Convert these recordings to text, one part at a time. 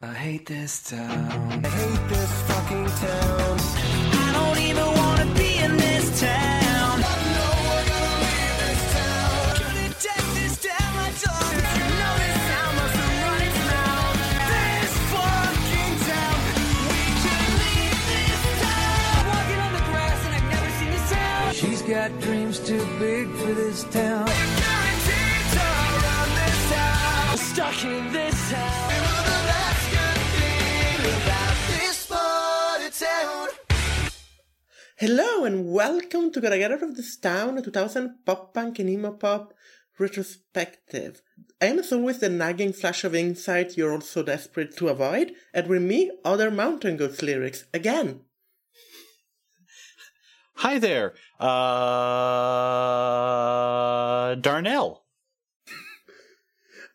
I hate this town. I hate this fucking town. I don't even wanna be in this town. Hello and welcome to Gotta Get Out of This Town, a 2000 pop punk and emo pop retrospective. I am as always the nagging flash of insight you're all so desperate to avoid, and with me, other Mountain Goats lyrics, again. Hi there, uh, Darnell.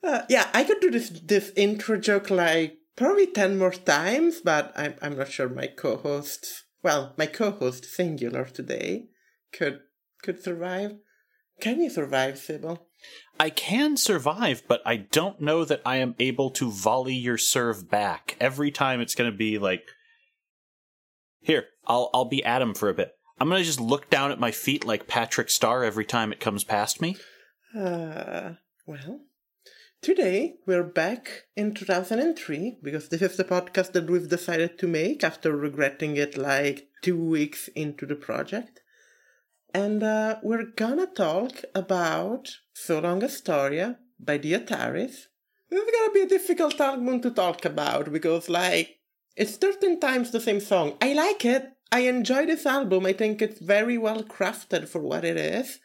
Uh, yeah, I could do this this intro joke like probably 10 more times, but I'm, I'm not sure my co-hosts, well, my co-host singular today could could survive. Can you survive, Sybil? I can survive, but I don't know that I am able to volley your serve back. Every time it's going to be like, here, I'll I'll be Adam for a bit. I'm going to just look down at my feet like Patrick Star every time it comes past me. Uh, well, today we're back in 2003 because this is the podcast that we've decided to make after regretting it like two weeks into the project. And uh, we're gonna talk about So Long Astoria by the Ataris. This is gonna be a difficult album to talk about because, like, it's 13 times the same song. I like it. I enjoy this album. I think it's very well crafted for what it is.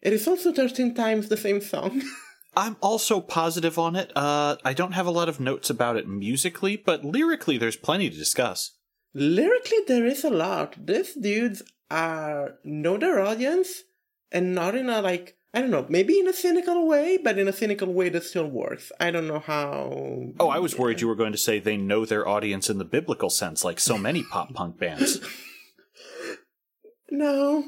It is also 13 times the same song. I'm also positive on it. Uh, I don't have a lot of notes about it musically, but lyrically, there's plenty to discuss. Lyrically, there is a lot. These dudes are know their audience and not in a like I don't know, maybe in a cynical way, but in a cynical way that still works. I don't know how. Oh, I was worried you were going to say they know their audience in the biblical sense, like so many pop punk bands. No.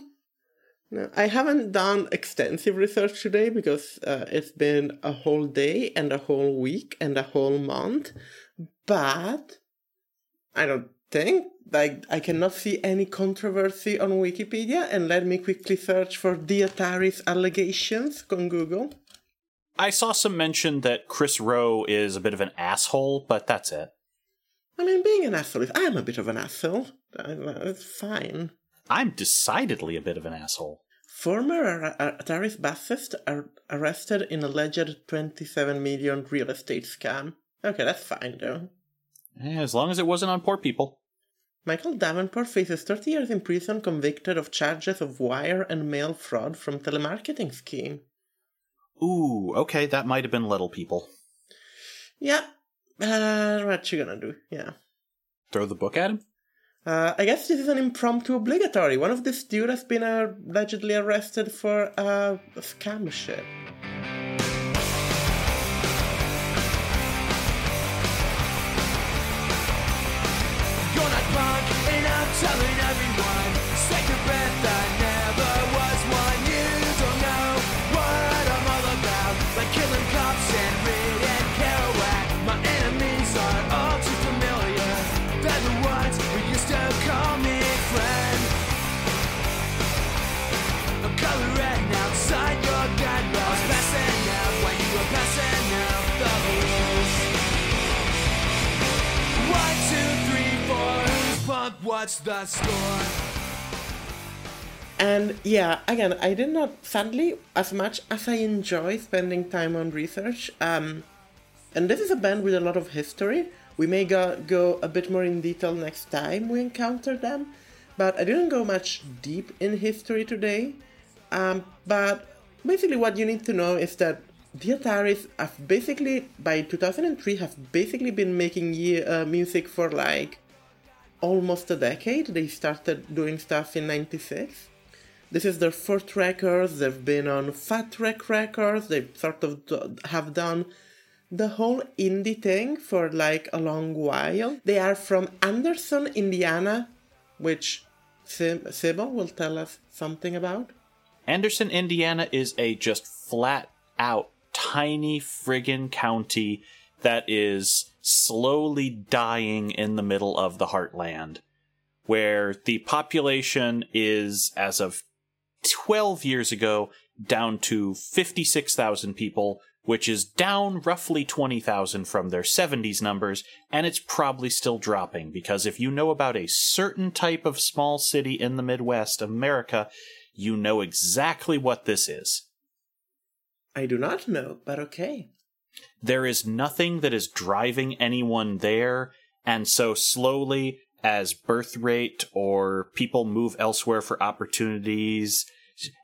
No, I haven't done extensive research today because uh, it's been a whole day and a whole week and a whole month. But I don't think like I cannot see any controversy on Wikipedia. And let me quickly search for the Ataris allegations on Google. I saw some mention that Kris Roe is a bit of an asshole, but that's it. I mean, being an asshole is I am a bit of an asshole. It's fine. I'm decidedly a bit of an asshole. Former Ar- Ataris bassist are arrested in alleged 27 million real estate scam. Okay, that's fine though. Eh, As long as it wasn't on poor people. Michael Davenport faces 30 years in prison convicted of charges of wire and mail fraud from telemarketing scheme. Ooh, okay, that might have been little people. Yeah, uh, what you gonna do? Yeah. Throw the book at him? Uh, I guess this is an impromptu obligatory. One of these dudes has been uh, allegedly arrested for uh, scam shit. What's the score? And yeah, again, I did not, sadly, as much as I enjoy spending time on research, um, and this is a band with a lot of history. We may go, go a bit more in detail next time we encounter them, but I didn't go much deep in history today. Um, but basically, what you need to know is that the Ataris have basically, by 2003, have basically been making ye- uh, music for like almost a decade. They started doing stuff in 96. This is their fourth record. They've been on Fat Wreck Records. They sort of do- have done the whole indie thing for like a long while. They are from Anderson, Indiana, which Sim- Sybil will tell us something about. Anderson, Indiana is a just flat out tiny friggin' county that is slowly dying in the middle of the heartland, where the population is, as of 12 years ago, down to 56,000 people, which is down roughly 20,000 from their 70s numbers, and it's probably still dropping because if you know about a certain type of small city in the Midwest of America, you know exactly what this is. I do not know, but okay. There is nothing that is driving anyone there, and so slowly, as birth rate or people move elsewhere for opportunities,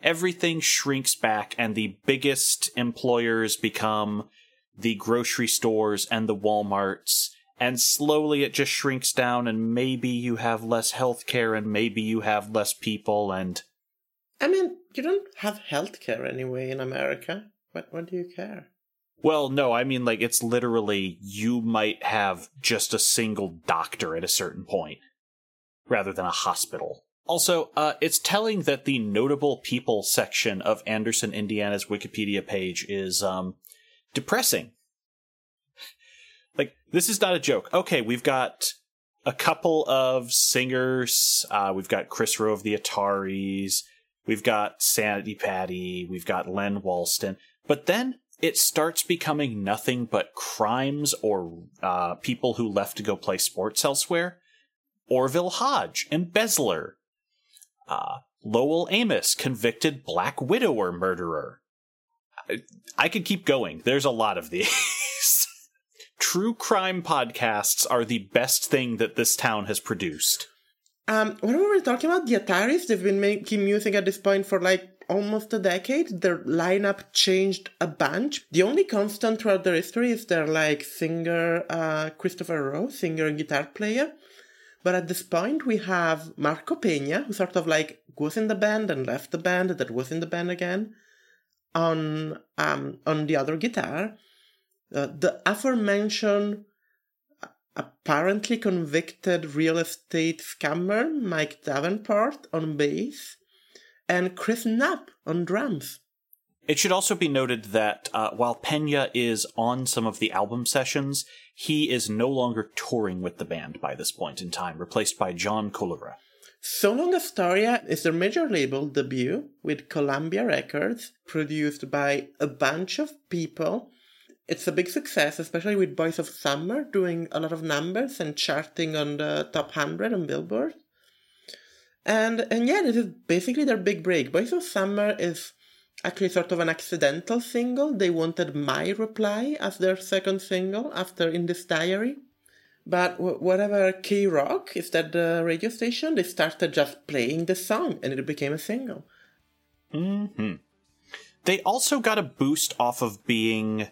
everything shrinks back, and the biggest employers become the grocery stores and the Walmarts. And slowly it just shrinks down, and maybe you have less healthcare, and maybe you have less people, and I mean, you don't have healthcare anyway in America. What, what do you care? Well, no, I mean, like, it's literally you might have just a single doctor at a certain point rather than a hospital. Also, uh, it's telling that the notable people section of Anderson, Indiana's Wikipedia page is um, depressing. like, this is not a joke. Okay, we've got a couple of singers. Uh, we've got Kris Roe of the Ataris. We've got Sandi Patty. We've got Len Walston. But then it starts becoming nothing but crimes or uh, people who left to go play sports elsewhere. Orville Hodge, embezzler. Uh, Lowell Amos, convicted black widower murderer. I, I could keep going. There's a lot of these. True crime podcasts are the best thing that this town has produced. Um, when we were talking about the Ataris, they've been making music at this point for like almost a decade. Their lineup changed a bunch. The only constant throughout their history is their like singer, uh, Kristopher Roe, singer and guitar player. But at this point, we have Marco Peña, who sort of like was in the band and left the band, that was in the band again, on um on the other guitar. Uh, the aforementioned apparently convicted real estate scammer Mike Davenport on bass, and Chris Knapp on drums. It should also be noted that uh, while Pena is on some of the album sessions, he is no longer touring with the band by this point in time, replaced by John Collura. So Long Astoria is their major label debut with Columbia Records, produced by a bunch of people it's a big success, especially with Boys of Summer doing a lot of numbers and charting on the top 100 on Billboard. And and yeah, this is basically their big break. Boys of Summer is actually sort of an accidental single. They wanted My Reply as their second single after In This Diary. But whatever KROQ is that the radio station, they started just playing the song and it became a single. hmm They also got a boost off of being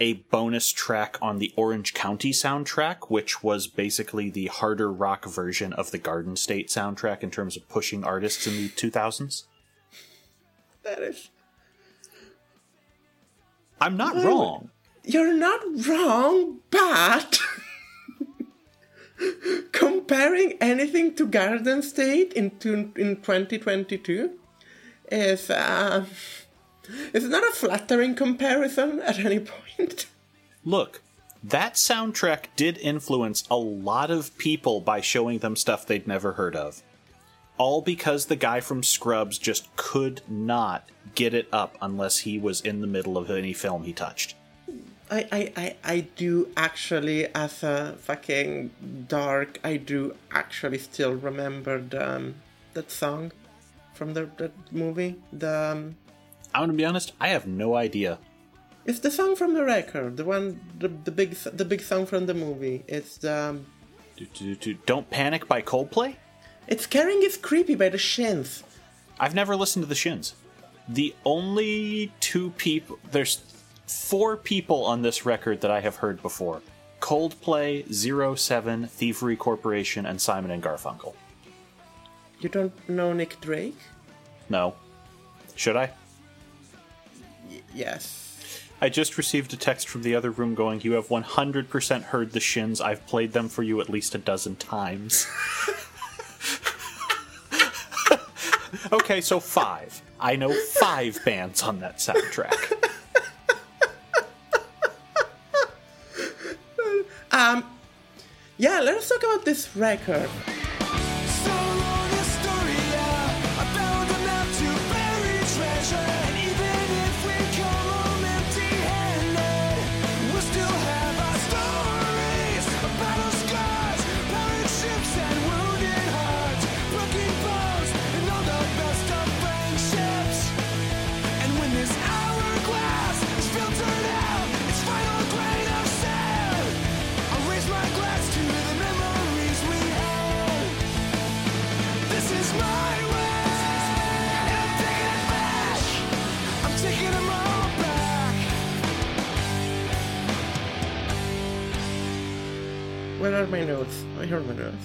a bonus track on the Orange County soundtrack, which was basically the harder rock version of the Garden State soundtrack in terms of pushing artists in the 2000s. That is. I'm not wrong. You're not wrong, but. comparing anything to Garden State in, in 2022 is. Uh, it's not a flattering comparison at any point. Look, that soundtrack did influence a lot of people by showing them stuff they'd never heard of. All because the guy from Scrubs just could not get it up unless he was in the middle of any film he touched. I, I, I, I do actually, as a fucking dark, I do actually still remember the, um, that song from the that movie. The um, I'm gonna be honest, I have no idea. It's the song from the record, the one, the, the big, the big song from the movie. It's the. Um, do, do, do, Don't Panic by Coldplay? It's Caring is Creepy by the Shins. I've never listened to the Shins. The only two people. There's four people on this record that I have heard before Coldplay, Zero Seven, Thievery Corporation, and Simon and Garfunkel. You don't know Nick Drake? No. Should I? Yes. I just received a text from the other room going, You have 100% heard the shins. I've played them for you at least a dozen times. okay, so five. I know five bands on that soundtrack. Um, yeah, let's talk about this record. Where are my notes? I heard my notes.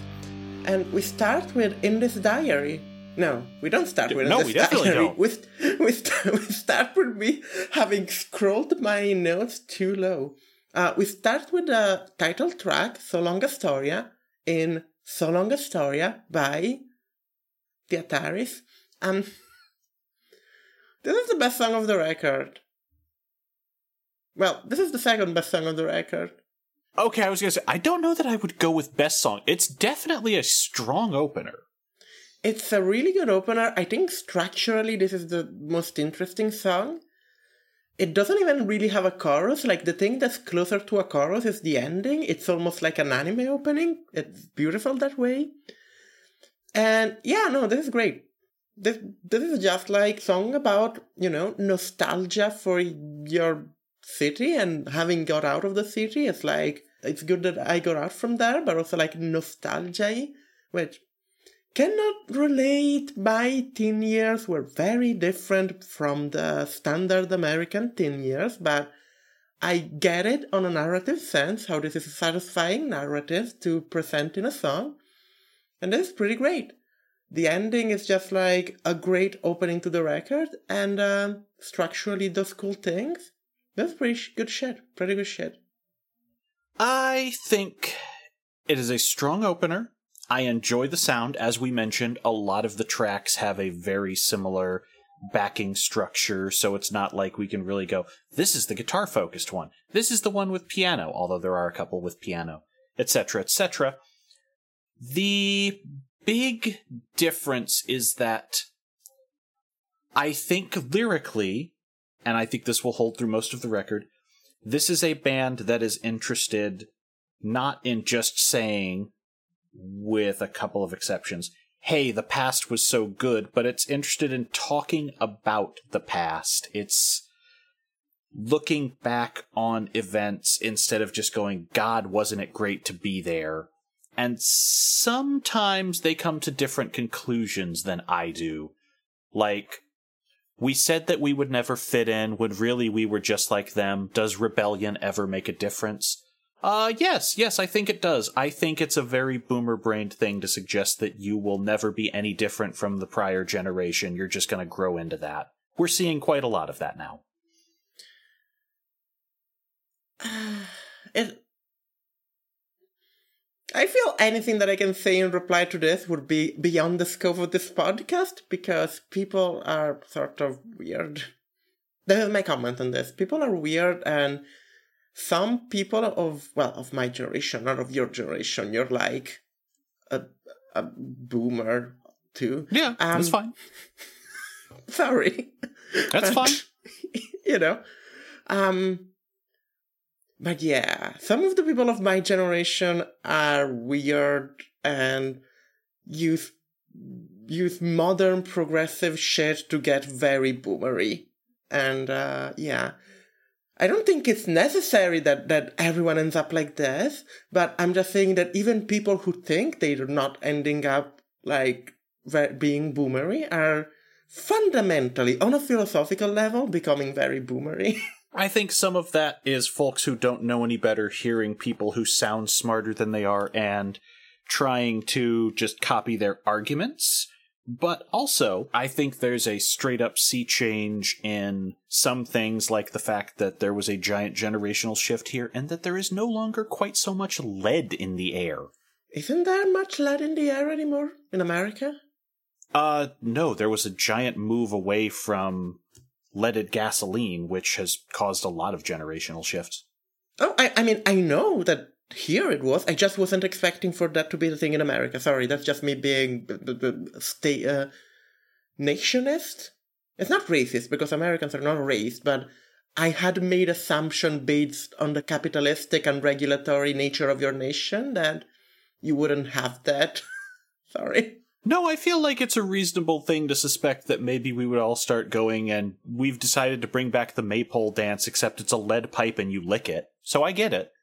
And we start with In This Diary. No, we don't start with No, In This we definitely Diary. don't. We, st- we, st- we start with me having scrolled my notes too low. Uh, we start with the title track, So Long Astoria, in So Long Astoria by the Ataris. And this is the best song of the record. Well, this is the second best song of the record. Okay, I was gonna say I don't know that I would go with best song. It's definitely a strong opener. It's a really good opener. I think structurally this is the most interesting song. It doesn't even really have a chorus. Like the thing that's closer to a chorus is the ending. It's almost like an anime opening. It's beautiful that way. And yeah, no, this is great. This this is just like song about, you know, nostalgia for your city and having got out of the city. It's like it's good that I got out from there, but also like nostalgia, which cannot relate. My teen years were very different from the standard American teen years, but I get it on a narrative sense, how this is a satisfying narrative to present in a song. And is pretty great. The ending is just like a great opening to the record, and um, structurally does cool things. That's pretty sh- good shit. Pretty good shit. I think it is a strong opener. I enjoy the sound. As we mentioned, a lot of the tracks have a very similar backing structure, so it's not like we can really go, this is the guitar focused one. This is the one with piano, although there are a couple with piano, etc., etc. The big difference is that I think lyrically, and I think this will hold through most of the record, this is a band that is interested not in just saying, with a couple of exceptions, hey, the past was so good, but it's interested in talking about the past. It's looking back on events instead of just going, God, wasn't it great to be there? And sometimes they come to different conclusions than I do. Like, we said that we would never fit in when really we were just like them. Does rebellion ever make a difference? Uh, yes, yes, I think it does. I think it's a very boomer brained thing to suggest that you will never be any different from the prior generation. You're just going to grow into that. We're seeing quite a lot of that now. It. I feel anything that I can say in reply to this would be beyond the scope of this podcast because people are sort of weird. This is my comment on this. People are weird and some people of well of my generation, not of your generation, you're like a a boomer too. Yeah, that's Um, fine. Sorry. That's But, fine. you know. Um but yeah, some of the people of my generation are weird and use use modern progressive shit to get very boomery. And uh yeah. I don't think it's necessary that, that everyone ends up like this, but I'm just saying that even people who think they're not ending up like being boomery are fundamentally, on a philosophical level, becoming very boomery. I think some of that is folks who don't know any better hearing people who sound smarter than they are and trying to just copy their arguments. But also, I think there's a straight up sea change in some things, like the fact that there was a giant generational shift here and that there is no longer quite so much lead in the air. Isn't there much lead in the air anymore in America? Uh, no, there was a giant move away from leaded gasoline, which has caused a lot of generational shifts. Oh, I, I mean, I know that here it was. I just wasn't expecting for that to be the thing in America. Sorry, that's just me being b- b- b- state uh, nationist. It's not racist because Americans are not racist, but I had made assumption based on the capitalistic and regulatory nature of your nation that you wouldn't have that. Sorry. No, I feel like it's a reasonable thing to suspect that maybe we would all start going and we've decided to bring back the maypole dance, except it's a lead pipe and you lick it. So I get it.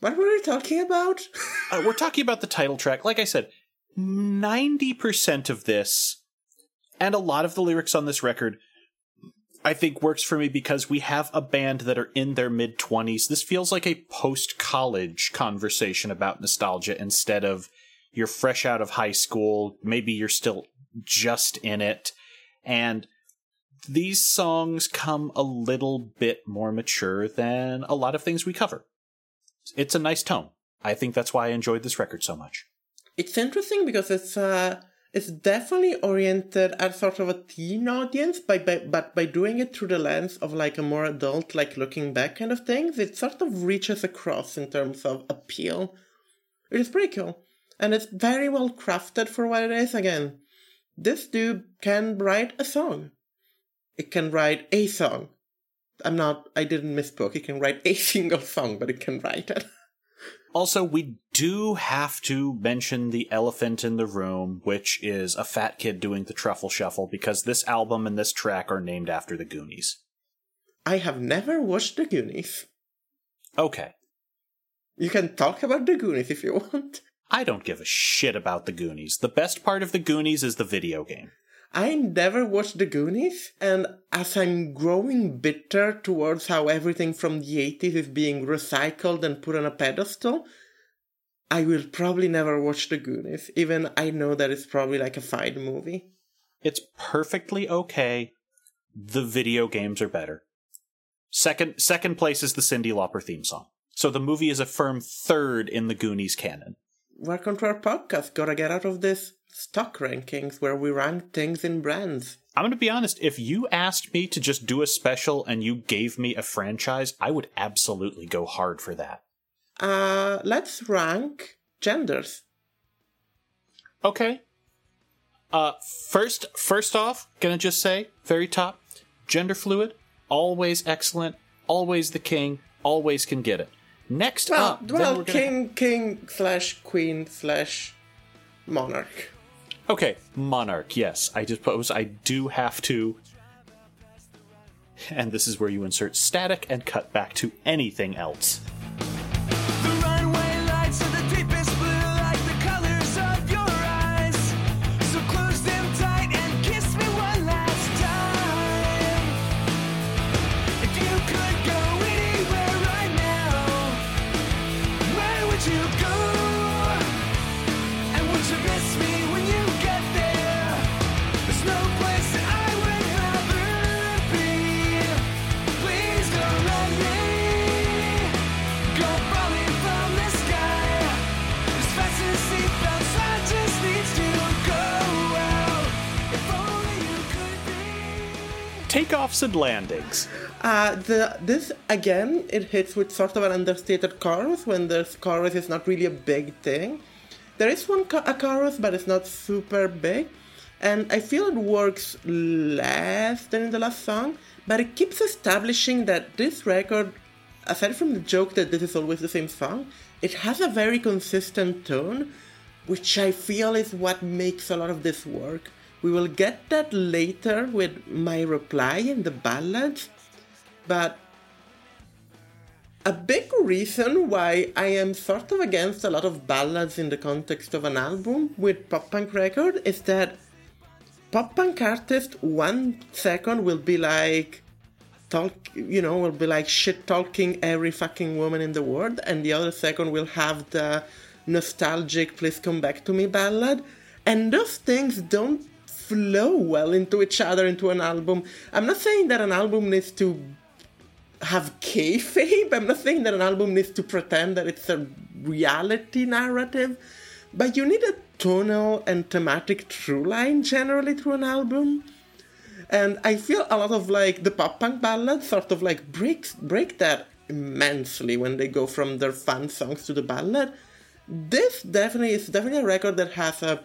What were we talking about? Uh, we're talking about the title track. Like I said, 90% of this and a lot of the lyrics on this record I think works for me because we have a band that are in their mid 20s. This feels like a post college conversation about nostalgia instead of you're fresh out of high school, maybe you're still just in it. And these songs come a little bit more mature than a lot of things we cover. It's a nice tone. I think that's why I enjoyed this record so much. It's interesting because it's uh it's definitely oriented at sort of a teen audience, by, by but by doing it through the lens of like a more adult, like looking back kind of things, it sort of reaches across in terms of appeal. It is pretty cool. And it's very well crafted for what it is. Again, this dude can write a song. It can write a song. I'm not, I didn't misspoke. It can write a single song, but it can write it. Also, we do have to mention the elephant in the room, which is a fat kid doing the truffle shuffle, because this album and this track are named after the Goonies. I have never watched The Goonies. Okay. You can talk about The Goonies if you want. I don't give a shit about the Goonies. The best part of the Goonies is the video game. I never watched The Goonies, and as I'm growing bitter towards how everything from the 80s is being recycled and put on a pedestal, I will probably never watch The Goonies, even I know that it's probably like a fine movie. It's perfectly okay. The video games are better. Second second place is the Cyndi Lauper theme song. So the movie is a firm third in the Goonies canon. Welcome to our podcast. Gotta get out of this stock rankings where we rank things in brands. I'm going to be honest, if you asked me to just do a special and you gave me a franchise, I would absolutely go hard for that. Uh, let's rank genders. Okay. Uh first first off, gonna just say, very top, gender fluid, always excellent, always the king, always can get it. Next Well, up, well, we're gonna king, king slash queen slash monarch. Okay, Monarch, yes. I suppose I do have to. And this is where you insert static and cut back to anything else. Takeoffs and landings. Uh, the this again it hits with sort of an understated chorus when the chorus is not really a big thing. There is one a chorus, but it's not super big, and I feel it works less than in the last song. But it keeps establishing that this record, aside from the joke that this is always the same song, it has a very consistent tone, which I feel is what makes a lot of this work. We will get that later with my reply in the ballad, but a big reason why I am sort of against a lot of ballads in the context of an album with pop punk record is that pop punk artist one second will be like talk you know will be like shit talking every fucking woman in the world and the other second will have the nostalgic please come back to me ballad. And those things don't flow well into each other into an album i'm not saying that an album needs to have kayfabe. I'm not saying that an album needs to pretend that it's a reality narrative, but you need a tonal and thematic through line generally through an album. And I feel a lot of like the pop punk ballads sort of like breaks break that immensely when they go from their fun songs to the ballad. This definitely is definitely a record that has a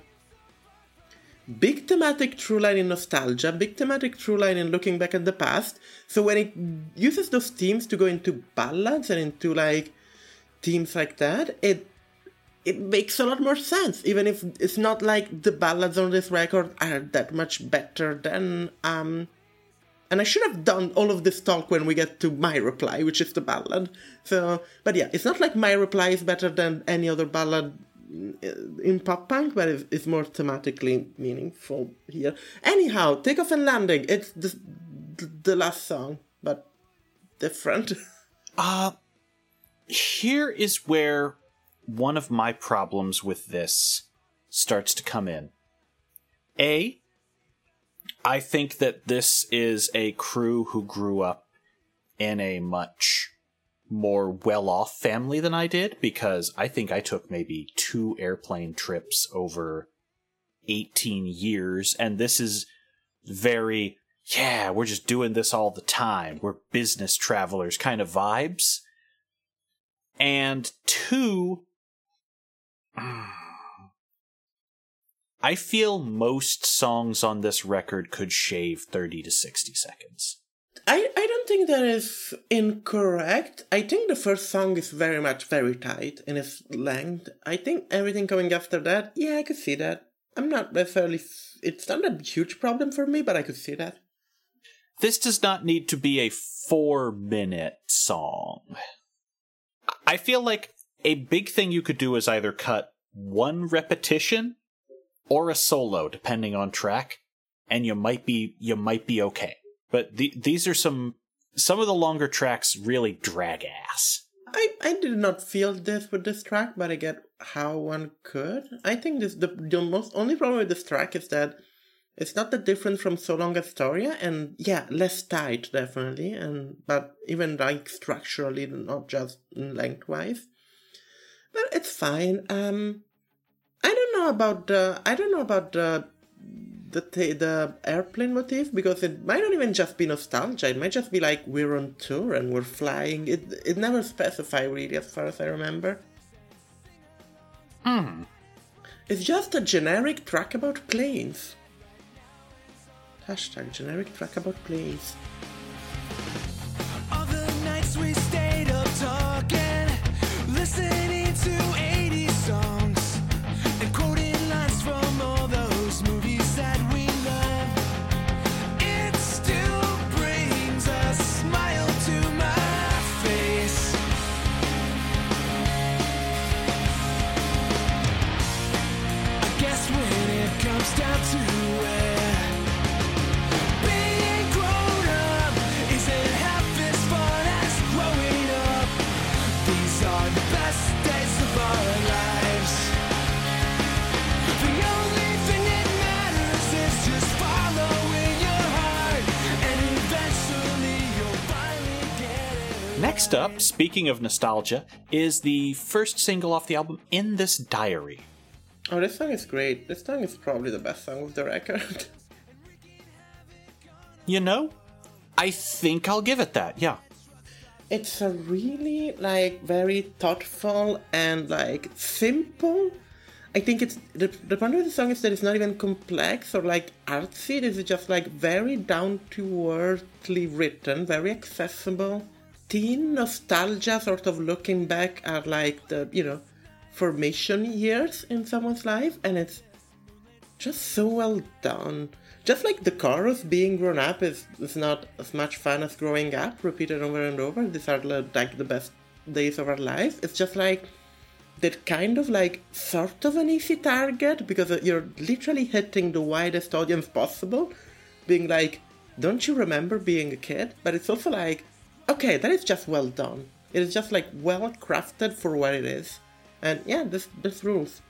big thematic through line in nostalgia, big thematic through line in looking back at the past. So when it uses those themes to go into ballads and into like themes like that, it it makes a lot more sense, even if it's not like the ballads on this record are that much better than um and I should have done all of this talk when we get to my reply, which is the ballad. So, but yeah, it's not like my reply is better than any other ballad in pop punk, but it's, more thematically meaningful here. Anyhow, Takeoff and Landing, it's the, the last song, but different. Uh, here is where one of my problems with this starts to come in. A, I think that this is a crew who grew up in a much more well off family than I did because I think I took maybe two airplane trips over 18 years. And this is very, yeah, we're just doing this all the time. We're business travelers kind of vibes. And two, I feel most songs on this record could shave 30 to 60 seconds. I, I don't think that is incorrect. I think the first song is very much very tight in its length. I think everything coming after that, yeah, I could see that. I'm not necessarily. It's not a huge problem for me, but I could see that. This does not need to be a four minute song. I feel like a big thing you could do is either cut one repetition or a solo, depending on track, and you might be you might be okay. But the, these are some some of the longer tracks really drag ass. I, I did not feel this with this track, but I get how one could. I think this the, the most only problem with this track is that it's not that different from So Long Astoria, and yeah, less tight definitely, and but even like structurally, not just lengthwise. But it's fine. Um, I don't know about the I don't know about the the the airplane motif because it might not even just be nostalgia. It might just be like we're on tour and we're flying. It it never specified really, as far as I remember. Hmm. It's just a generic track about planes. Hashtag generic track about planes. Other nights we stayed up talking, listening to Next up, speaking of nostalgia, is the first single off the album, In This Diary. Oh, this song is great. This song is probably the best song of the record. You know, I think I'll give it that, yeah. it's a really like very thoughtful and like simple. I think it's the the point of the song is that it's not even complex or like artsy. This is just like very down to earthly written, very accessible. Teen nostalgia, sort of looking back at like the you know formation years in someone's life, and it's just so well done. Just like the chorus, being grown up is, is not as much fun as growing up, repeated over and over. These are like the best days of our life. It's just like that kind of like sort of an easy target because you're literally hitting the widest audience possible, being like, don't you remember being a kid? But it's also like, okay, that is just well done. It is just like well crafted for what it is. And yeah, this this rules.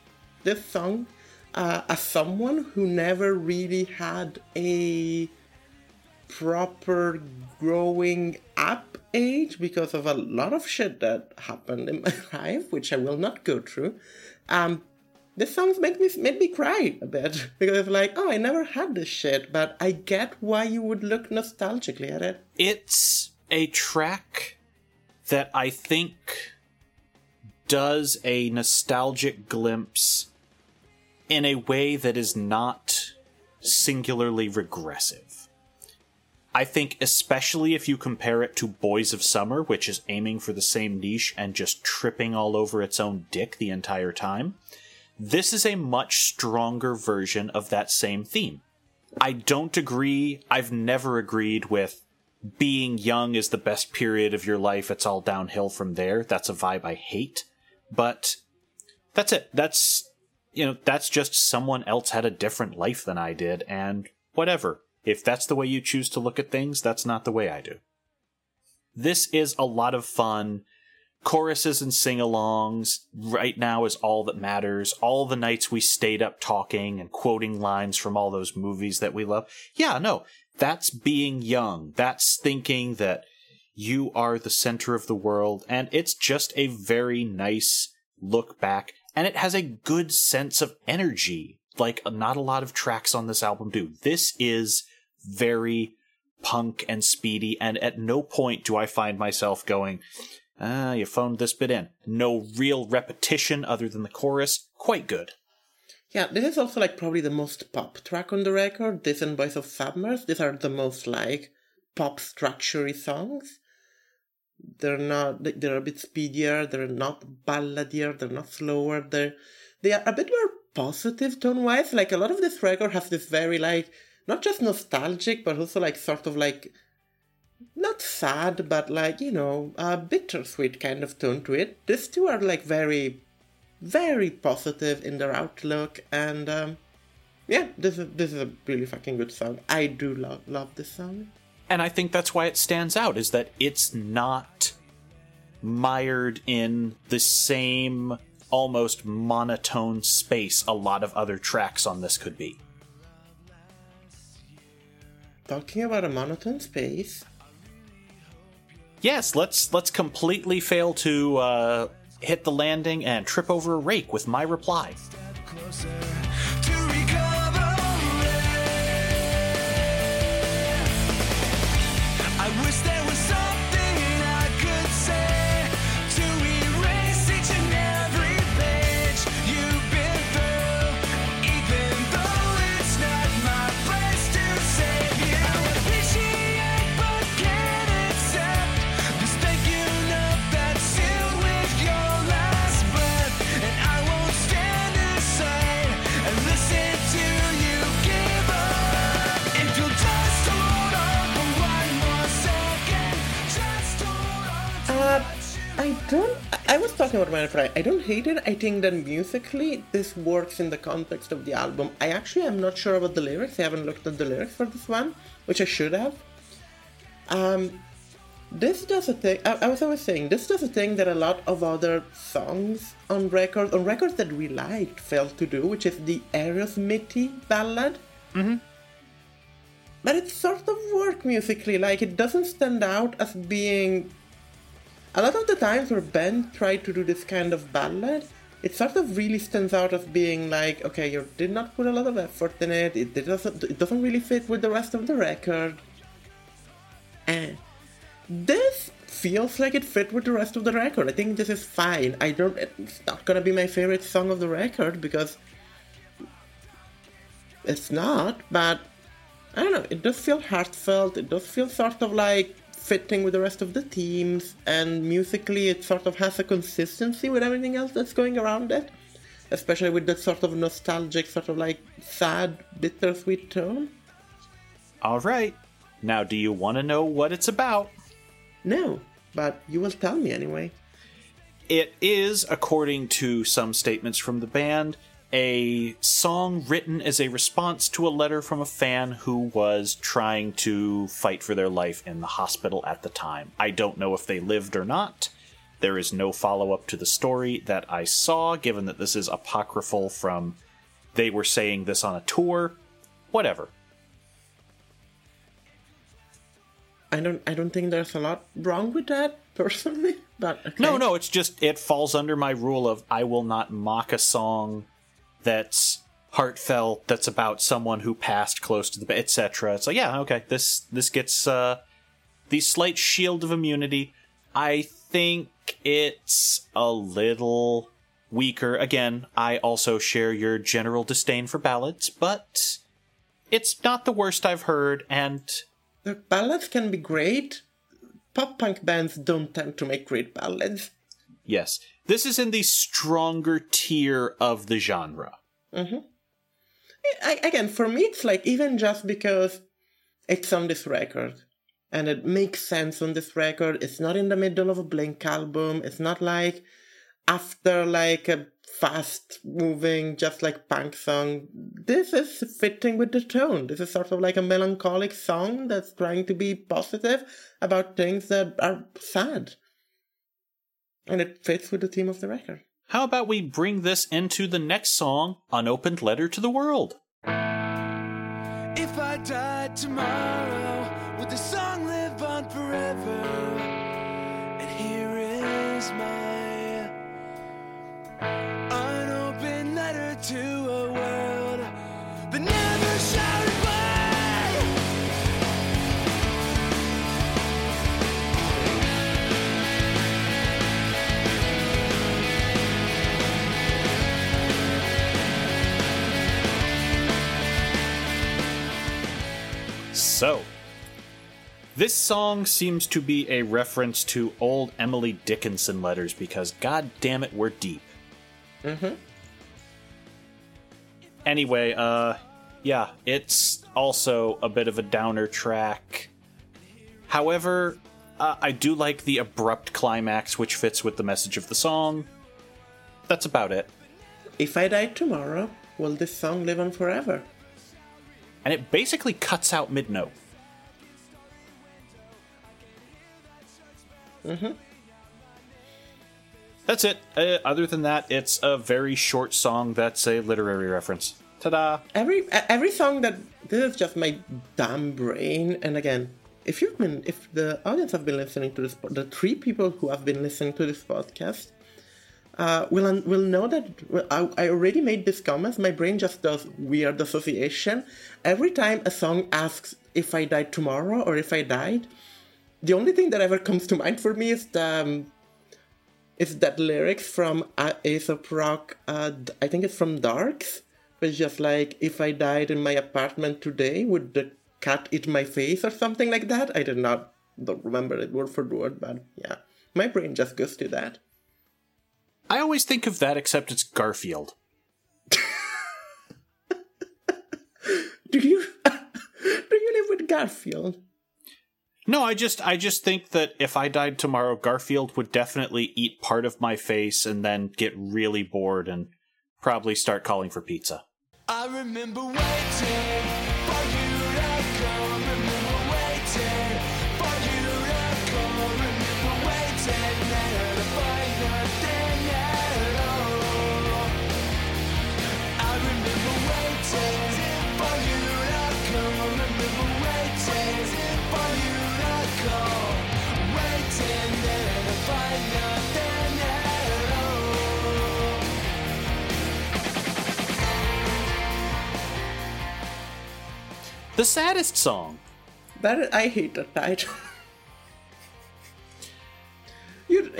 This song, uh, as someone who never really had a proper growing up age because of a lot of shit that happened in my life, which I will not go through. Um, the songs make me made me cry a bit because it's like, oh, I never had this shit, but I get why you would look nostalgically at it. It's a track that I think does a nostalgic glimpse in a way that is not singularly regressive. I think, especially if you compare it to Boys of Summer, which is aiming for the same niche and just tripping all over its own dick the entire time, this is a much stronger version of that same theme. I don't agree, I've never agreed with being young is the best period of your life, it's all downhill from there. That's a vibe I hate. But that's it. That's, you know, that's just someone else had a different life than I did, and whatever. If that's the way you choose to look at things, that's not the way I do. This is a lot of fun. Choruses and sing alongs right now is all that matters. All the nights we stayed up talking and quoting lines from all those movies that we love. Yeah, no, that's being young. That's thinking that you are the center of the world. And it's just a very nice look back. And it has a good sense of energy. Like, not a lot of tracks on this album do. This is very punk and speedy. And at no point do I find myself going, ah, you phoned this bit in. No real repetition other than the chorus. Quite good. Yeah, this is also like probably the most pop track on the record. This and Boys of Summer. These are the most like pop structurey songs. They're not. They're a bit speedier. They're not balladier. They're not slower. They're they are a bit more positive tone wise. Like a lot of this record has this very like not just nostalgic, but also like sort of like not sad, but like you know a bittersweet kind of tone to it. These two are like very very positive in their outlook and um, yeah this is this is a really fucking good song. I do love love this song. And i think that's why it stands out is that it's not mired in the same almost monotone space a lot of other tracks on this could be. Talking about a monotone space. Yes let's let's completely fail to uh, hit the landing and trip over a rake with my reply. Talking about My Reply. I don't hate it. I think that musically this works in the context of the album. I actually am not sure about the lyrics. I haven't looked at the lyrics for this one, which I should have. Um, this does a thing. I, I was always saying this does a thing that a lot of other songs on record, on records that we liked, failed to do, which is the Aerosmithy ballad. Mm-hmm. But it sort of works musically. Like it doesn't stand out as being a lot of the times where Ben tried to do this kind of ballad, it sort of really stands out as being like, okay, you did not put a lot of effort in it. It, doesn't. It doesn't really fit with the rest of the record. And this feels like it fit with the rest of the record. I think this is fine. I don't. It's not gonna be my favorite song of the record because it's not. But I don't know. It does feel heartfelt. It does feel sort of like fitting with the rest of the teams, and musically it sort of has a consistency with everything else that's going around it, especially with that sort of nostalgic, sort of like sad, bittersweet tone. All right. Now, do you want to know what it's about? No, but you will tell me anyway. It is, according to some statements from the band, a song written as a response to a letter from a fan who was trying to fight for their life in the hospital at the time. I don't know if they lived or not. There is no follow up to the story that I saw, given that this is apocryphal from they were saying this on a tour. Whatever. I don't I don't think there's a lot wrong with that personally, but okay. No, no, it's just it falls under my rule of I will not mock a song that's heartfelt that's about someone who passed close to the etc it's like yeah okay this this gets uh the slight shield of immunity i think it's a little weaker. Again, I also share your general disdain for ballads, but it's not the worst I've heard, and The ballads can be great. Pop punk bands don't tend to make great ballads. yes, this is in the stronger tier of the genre. Mm-hmm. I, again, for me, it's like even just because it's on this record and it makes sense on this record, it's not in the middle of a Blink album, it's not like after like a fast moving, just like punk song. This is fitting with the tone. This is sort of like a melancholic song that's trying to be positive about things that are sad. And it fits with the theme of the record. How about we bring this into the next song, Unopened Letter to the World? If I died tomorrow, So, this song seems to be a reference to old Emily Dickinson letters because, god damn it, we're deep. Mm-hmm. Anyway, uh, yeah, it's also a bit of a downer track. However, uh, I do like the abrupt climax, which fits with the message of the song. That's about it. If I die tomorrow, will this song live on forever? And it basically cuts out mid note. That's it. Uh, other than that, it's a very short song that's a literary reference. Ta da! every every song that this is just my damn brain and again if you've been if the audience have been listening to this the three people who have been listening to this podcast uh, will will know that I, I already made this comment my brain just does weird association every time a song asks if i died tomorrow or if i died the only thing that ever comes to mind for me is the um, is that lyrics from uh, Aesop Rock. Uh, I think it's from Darks. It's just like, if I died in my apartment today, would the cat eat my face or something like that? I did not don't remember it word for word, but yeah, my brain just goes to that. I always think of that, except it's Garfield. Do you do you live with Garfield? No, I just I just think that if I died tomorrow, Garfield would definitely eat part of my face and then get really bored and probably start calling for pizza. I remember waiting The saddest song. That I hate the title. you,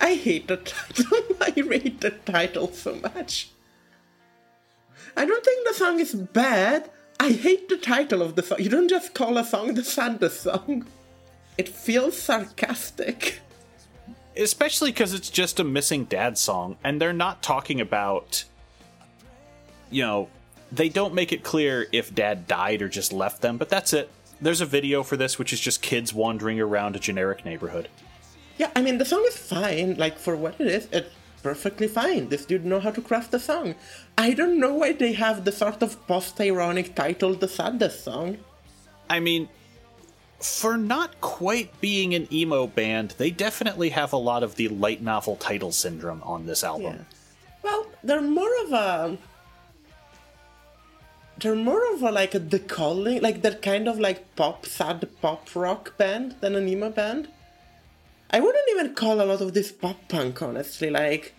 I hate the title. I hate the title so much. I don't think the song is bad. I hate the title of the song. You don't just call a song the saddest song. It feels sarcastic. especially because it's just a missing dad song and they're not talking about you know they don't make it clear if dad died or just left them but that's it there's a video for this which is just kids wandering around a generic neighborhood Yeah, I mean the song is fine. Like for what it is, it's perfectly fine. This dude know how to craft the song. I don't know why they have the sort of post-ironic title, "The Saddest Song." i mean for not quite being an emo band they definitely have a lot of the light novel title syndrome on this album Well, they're more of a. They're more of a like a the Calling, like that kind of like pop, sad pop rock band than an emo band. I wouldn't even call a lot of this pop punk, honestly. Like,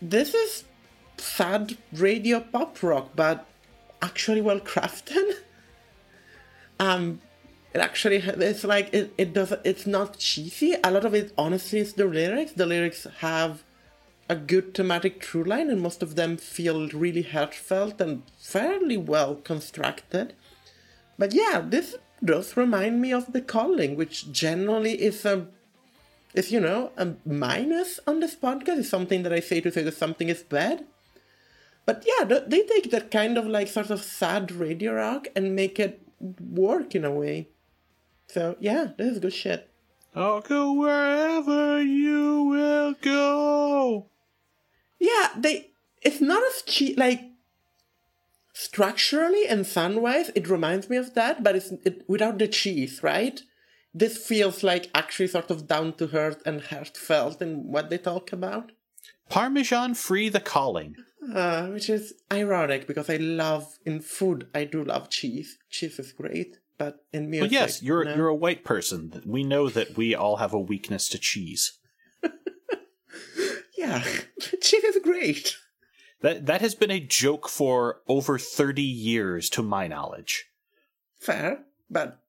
this is sad radio pop rock, but actually well crafted. Um, it actually it's like it, it does it's not cheesy. A lot of it honestly is the lyrics. The lyrics have a good thematic through line, and most of them feel really heartfelt and fairly well constructed. But yeah, this does remind me of The Calling, which generally is a is you know a minus on this podcast. Is something that I say to say that something is bad. But yeah, they take that kind of like sort of sad radio rock and make it work in a way. So yeah, this is good shit. I'll go wherever you will go. Yeah, they. It's not as cheap. Like structurally and sound wise, it reminds me of that, but it's it, without the cheese, right? This feels like actually sort of down to earth and heartfelt in what they talk about, Parmesan free the calling. uh, which is ironic because I love in food. I do love cheese. Cheese is great, but in Well, yes, you're no. you're a white person. We know that we all have a weakness to cheese. Yeah, cheese is great. That that has been a joke for over 30 years to my knowledge. Fair, but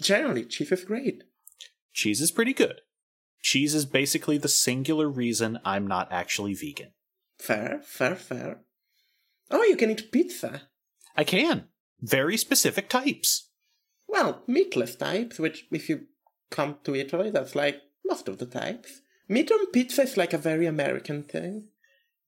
generally, cheese is great. Cheese is pretty good. Cheese is basically the singular reason I'm not actually vegan. Fair, fair, fair. Oh, you can eat pizza. I can. Very specific types. Well, meatless types, which if you come to Italy, that's like most of the types. Meat on pizza is like a very American thing.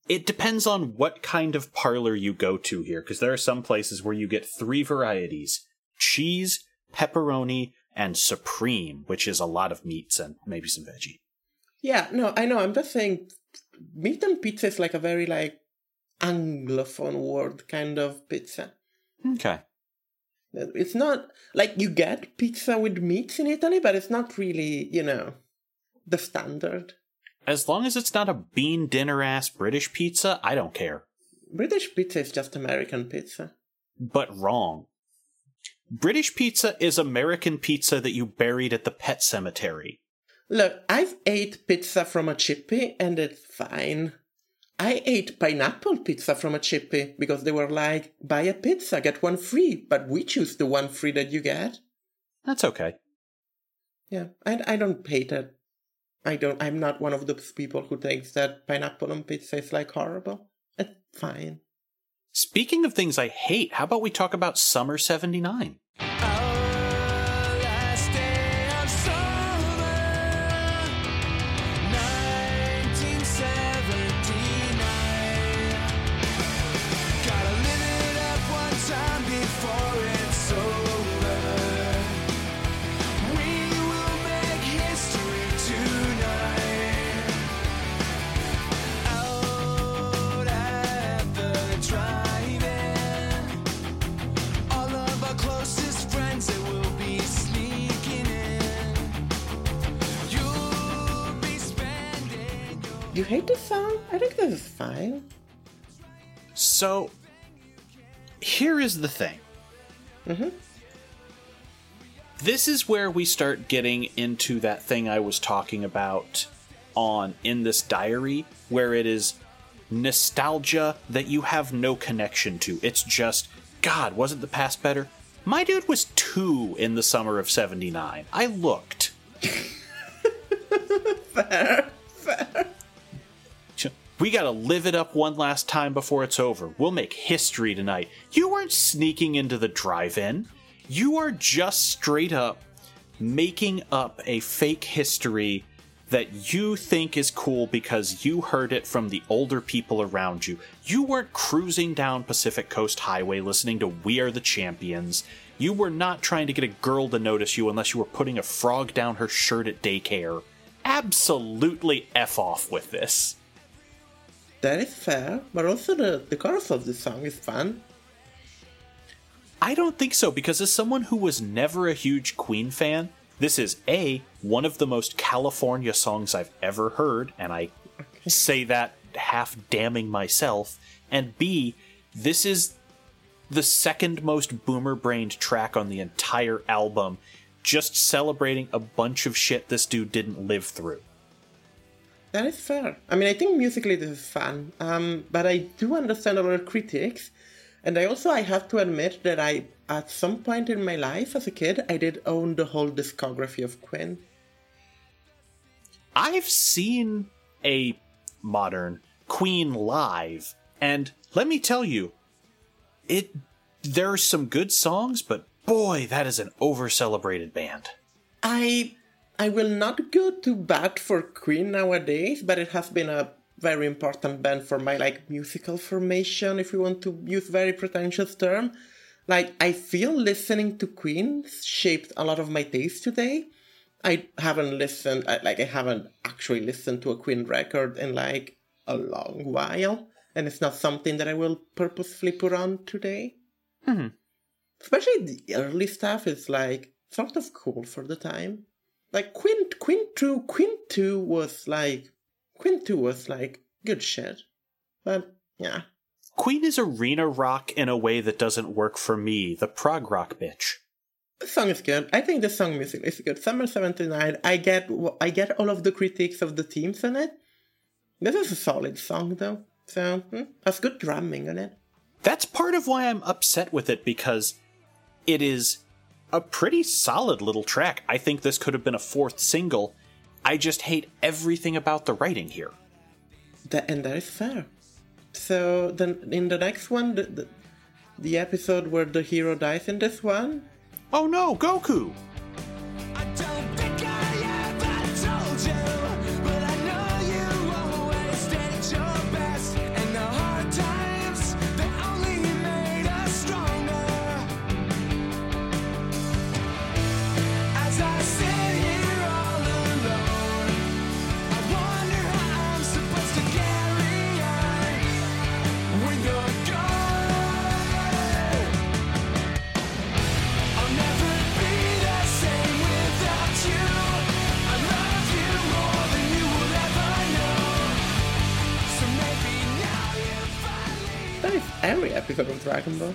It depends on what kind of parlor you go to here, because there are some places where you get three varieties cheese, pepperoni, and supreme, which is a lot of meats and maybe some veggie. Yeah, no, I know. I'm just saying, meat and pizza is like a very like anglophone word kind of pizza. Okay. It's not like you get pizza with meats in Italy, but it's not really, you know, the standard. As long as it's not a bean dinner ass British pizza, I don't care. British pizza is just American pizza. But wrong. British pizza is American pizza that you buried at the pet cemetery. Look, I've ate pizza from a chippy and it's fine. I ate pineapple pizza from a chippy because they were like, buy a pizza, get one free, but we choose the one free that you get. That's okay. Yeah, I, I don't hate it. I don't, I'm not one of those people who thinks that pineapple on pizza is like horrible. It's fine. Speaking of things I hate, how about we talk about Summer 79? So, here is the thing. Mm-hmm. This is where we start getting into that thing I was talking about on In This Diary, where it is nostalgia that you have no connection to. It's just, God, wasn't the past better? My dude was two in the summer of 79. I looked. We gotta live it up one last time before it's over. We'll make history tonight. You weren't sneaking into the drive in. You are just straight up making up a fake history that you think is cool because you heard it from the older people around you. You weren't cruising down Pacific Coast Highway listening to We Are the Champions. You were not trying to get a girl to notice you unless you were putting a frog down her shirt at daycare. Absolutely F off with this. That is fair, but also the, the chorus of this song is fun. I don't think so because as someone who was never a huge Queen fan, this is A, one of the most California songs I've ever heard, and I say that half damning myself, and B, this is the second most boomer brained track on the entire album, just celebrating a bunch of shit this dude didn't live through. That is fair. I mean, I think musically this is fun, um, but I do understand a lot of critics And I also I have to admit that I at some point in my life as a kid I did own the whole discography of Queen. I've seen a modern Queen live, and let me tell you, it there are some good songs, but boy, that is an over celebrated band. I I will not go to bat for Queen nowadays, but it has been a very important band for my like musical formation, if you want to use very pretentious term. Like I feel listening to Queen shaped a lot of my taste today. I haven't listened, like I haven't actually listened to a Queen record in like a long while, and it's not something that I will purposefully put on today. Mm-hmm. Especially the early stuff is like sort of cool for the time. Like Quint Queen Two was like Queen Two was like good shit, but yeah, Queen is arena rock in a way that doesn't work for me, the prog rock bitch. the song is good. I think the song music is good. Summer '79. I get I get all of the critiques of the teams in it. This is a solid song though, so hmm, has good drumming on it. That's part of why I'm upset with it because it is a pretty solid little track. I think this could have been a fourth single. I just hate everything about the writing here. That, and that is fair. So then, in the next one, the, the the episode where the hero dies in this one, Oh no, Goku! Every episode of Dragon Ball.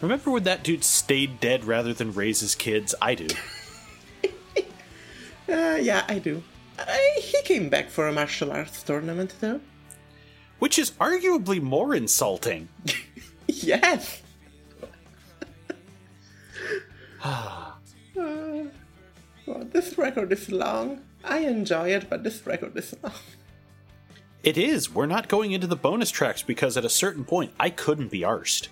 Remember when that dude stayed dead rather than raise his kids? I do. Uh, yeah, I do. I, he came back for a martial arts tournament though. Which is arguably more insulting. Yes. Uh, well, this record is long. I enjoy it, but this record is long. It is. We're not going into the bonus tracks because at a certain point I couldn't be arsed.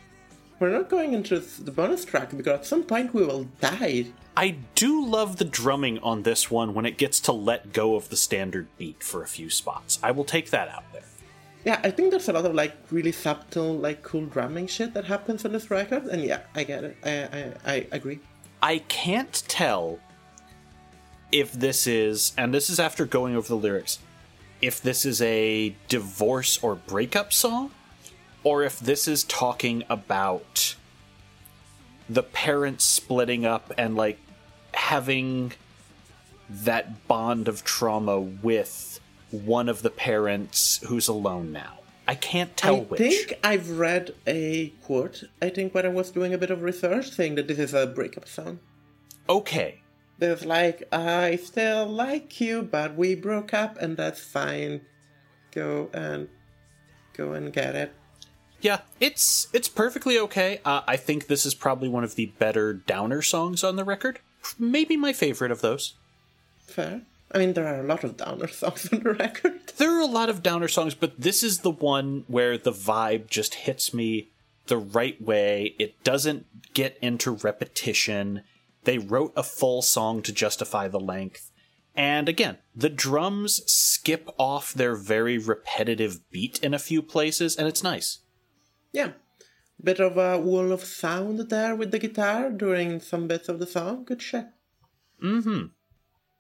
We're not going into the bonus track because at some point we will die. I do love the drumming on this one when it gets to let go of the standard beat for a few spots. I will take that out there. Yeah, I think there's a lot of like really subtle, like cool drumming shit that happens on this record, and yeah, I get it. I I, I agree. I can't tell if this is, and this is after going over the lyrics, if this is a divorce or breakup song, or if this is talking about the parents splitting up and like having that bond of trauma with one of the parents who's alone now. I can't tell I which. think I've read a quote. I think when I was doing a bit of research, saying that this is a breakup song. Okay, There's like, I still like you, but we broke up, and that's fine. Go and go and get it. Yeah, it's it's perfectly okay. Uh, I think this is probably one of the better downer songs on the record. Maybe my favorite of those. Fair. I mean, there are a lot of downer songs on the record. There are a lot of downer songs, but this is the one where the vibe just hits me the right way. It doesn't get into repetition. They wrote a full song to justify the length. And again, the drums skip off their very repetitive beat in a few places, and it's nice. Yeah. Bit of a wall of sound there with the guitar during some bits of the song. Good shit. Mm hmm.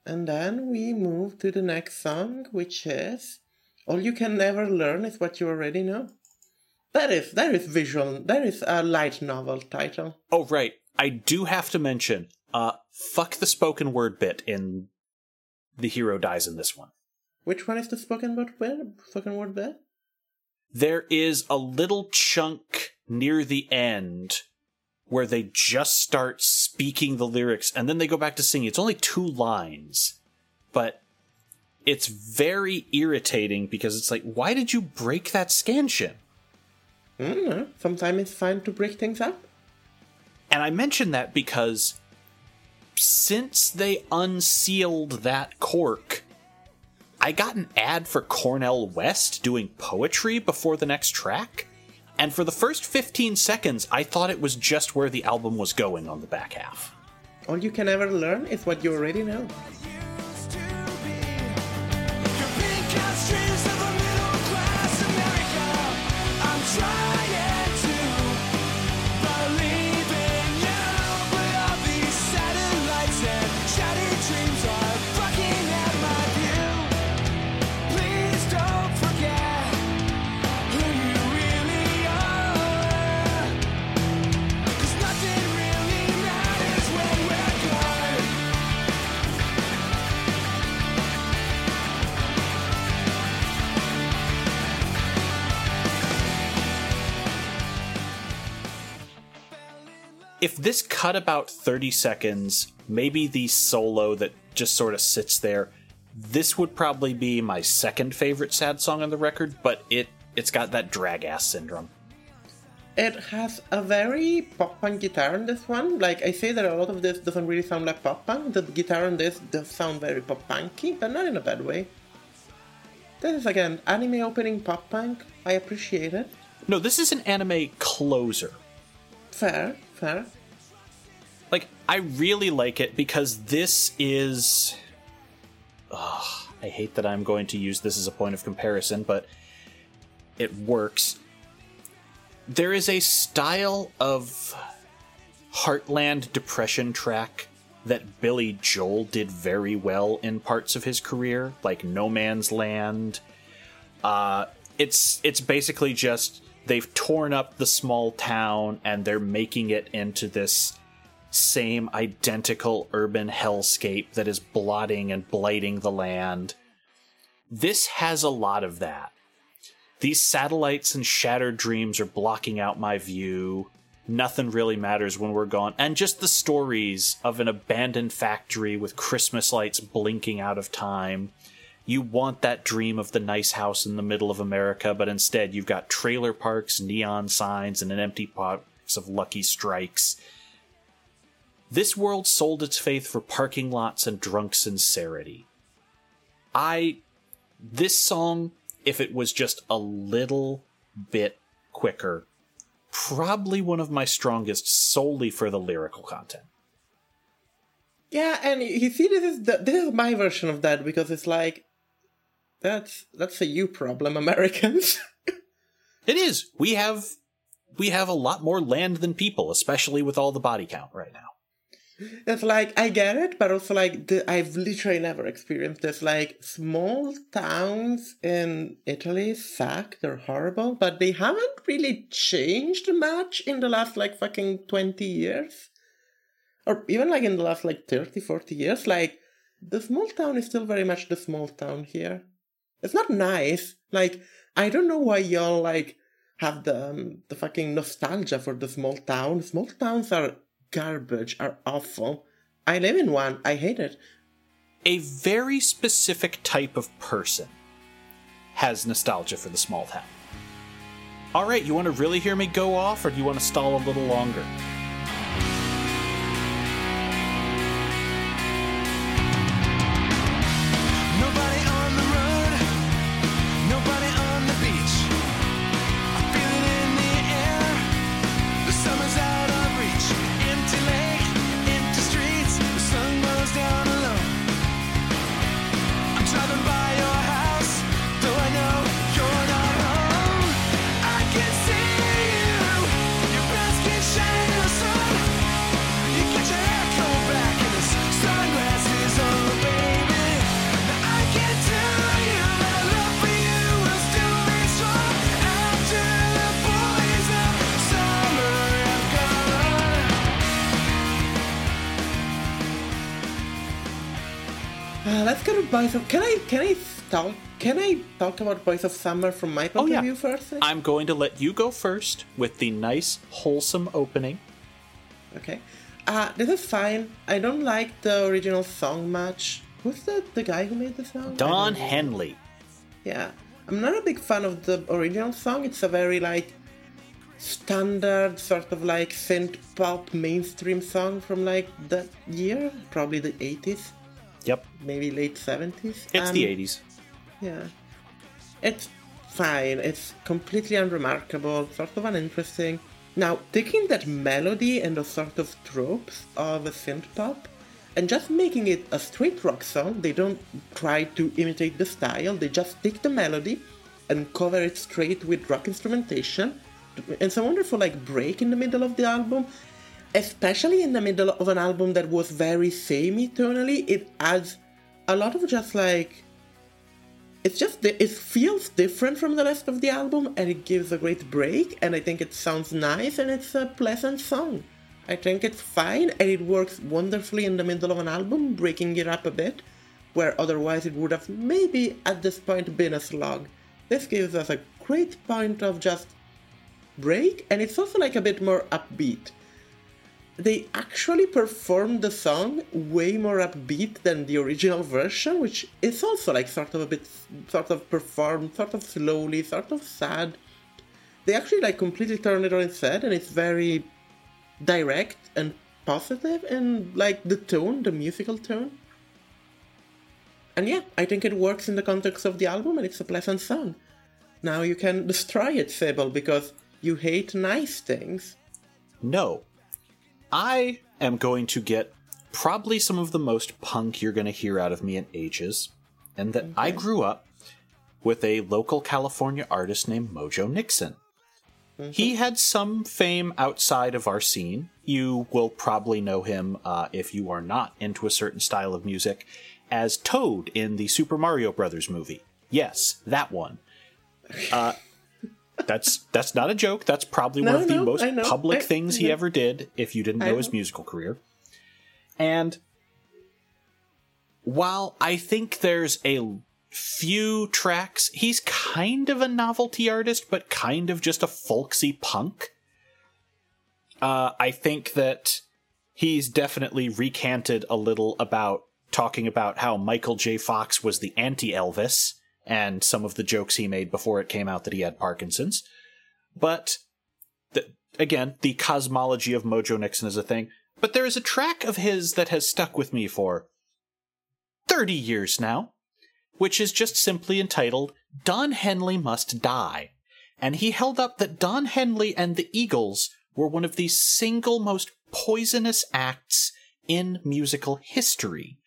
And then we move to the next song, which is All You Can Never Learn is What You Already Know. That is that is visual that is a light novel title. Oh, right. I do have to mention, uh, fuck the spoken word bit in The Hero Dies in this one. Which one is the spoken word bit? Spoken word bit? There is a little chunk near the end where they just start speaking the lyrics and then they go back to singing. It's only two lines, but it's very irritating because it's like, why did you break that scansion? Mm, sometimes it's fine to break things up. And I mention that because since they unsealed that cork, I got an ad for Cornel West doing poetry before the next track. And for the first 15 seconds, I thought it was just where the album was going on the back half. All you can ever learn is what you already know. If this cut about 30 seconds, maybe the solo that just sort of sits there, this would probably be my second favorite sad song on the record, but it it's got that drag ass syndrome. It has a very pop punk guitar in this one. Like I say that a lot of this doesn't really sound like pop punk. The guitar in this does sound very pop punky, but not in a bad way. This is again anime opening pop punk. I appreciate it. No, this is an anime closer. Fair, fair. Like I really like it because this is Ugh, I hate that I'm going to use this as a point of comparison, but it works. There is a style of Heartland depression track that Billy Joel did very well in parts of his career, like No Man's Land. Uh, it's it's basically just they've torn up the small town and they're making it into this same identical urban hellscape that is blotting and blighting the land. This has a lot of that. These satellites and shattered dreams are blocking out my view. Nothing really matters when we're gone. And just the stories of an abandoned factory with Christmas lights blinking out of time. You want that dream of the nice house in the middle of America, but instead you've got trailer parks, neon signs, and an empty box of Lucky Strikes. This world sold its faith for parking lots and drunk sincerity. I. This song, if it was just a little bit quicker, probably one of my strongest solely for the lyrical content. Yeah, and you see, this is the, this is my version of that because it's like that's that's a you problem, Americans. It is. We have we have a lot more land than people, especially with all the body count right now. it's like I get it, but also like the, I've literally never experienced this. Like small towns in Italy suck; they're horrible, but they haven't really changed much in the last like fucking twenty years, or even like in the last like 30, 40 years. Like the small town is still very much the small town here. It's not nice. Like I don't know why y'all like have the um, the fucking nostalgia for the small town. Small towns are garbage, are awful. I live in one. I hate it. A very specific type of person has nostalgia for the small town. All right, you want to really hear me go off, or do you want to stall a little longer? Boys of. Can I can I talk? Can I talk about Boys of Summer from my point Oh, yeah. of view first? I'm going to let you go first with the nice, wholesome opening. Okay. Uh, this is fine. I don't like the original song much. Who's the the guy who made the song? Don. Henley. Yeah. I'm not a big fan of the original song. It's a very like standard sort of like synth pop mainstream song from like that year, probably the 80s, Yep. maybe late 70s. It's Um, the 80s. Yeah. It's fine. It's completely unremarkable, sort of uninteresting. Now, taking that melody and the sort of tropes of a synth pop and just making it a straight rock song, they don't try to imitate the style, they just take the melody and cover it straight with rock instrumentation. And some wonderful like break in the middle of the album. Especially in the middle of an album that was very samey tonally, it adds a lot of just like it's just it feels different from the rest of the album and it gives a great break and i think it sounds nice and it's a pleasant song. I think it's fine and it works wonderfully in the middle of an album breaking it up a bit where otherwise it would have maybe at this point been a slog. This gives us a great point of just break and it's also like a bit more upbeat they actually performed the song way more upbeat than the original version, which is also like sort of a bit sort of performed, sort of slowly, sort of sad. They actually like completely turned it on its head and it's very direct and positive and like the tone, the musical tone. And yeah, I think it works in the context of the album and it's a pleasant song. Now you can destroy it, Sybil, because you hate nice things. No. I am going to get probably some of the most punk you're going to hear out of me in ages, and that I grew up with a local California artist named Mojo Nixon. He had some fame outside of our scene. You will probably know him uh, if you are not into a certain style of music as Toad in the Super Mario Brothers movie. Yes, that one. Uh, that's that's not a joke. That's probably No, one of the most public I- things I he know. ever did. If you didn't I know his musical career, and while I think there's a few tracks, he's kind of a novelty artist, but kind of just a folksy punk. Uh, I think that he's definitely recanted a little about talking about how Michael J. Fox was the anti Elvis and some of the jokes he made before it came out that he had Parkinson's. But the, again, the cosmology of Mojo Nixon is a thing. But there is a track of his that has stuck with me for 30 years now, which is just simply entitled Don Henley Must Die. And he held up that Don Henley and the Eagles were one of the single most poisonous acts in musical history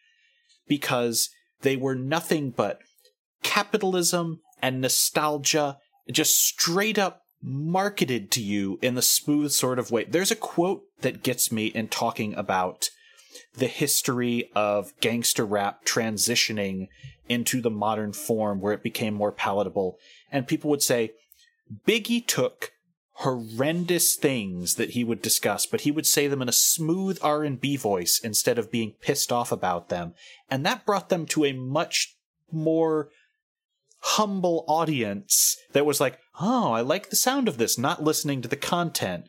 because they were nothing but capitalism and nostalgia just straight up marketed to you in the smooth sort of way. There's a quote that gets me in talking about the history of gangster rap transitioning into the modern form where it became more palatable. And people would say, Biggie took horrendous things that he would discuss, but he would say them in a smooth R&B voice instead of being pissed off about them. And that brought them to a much more humble audience that was like, oh, I like the sound of this, not listening to the content.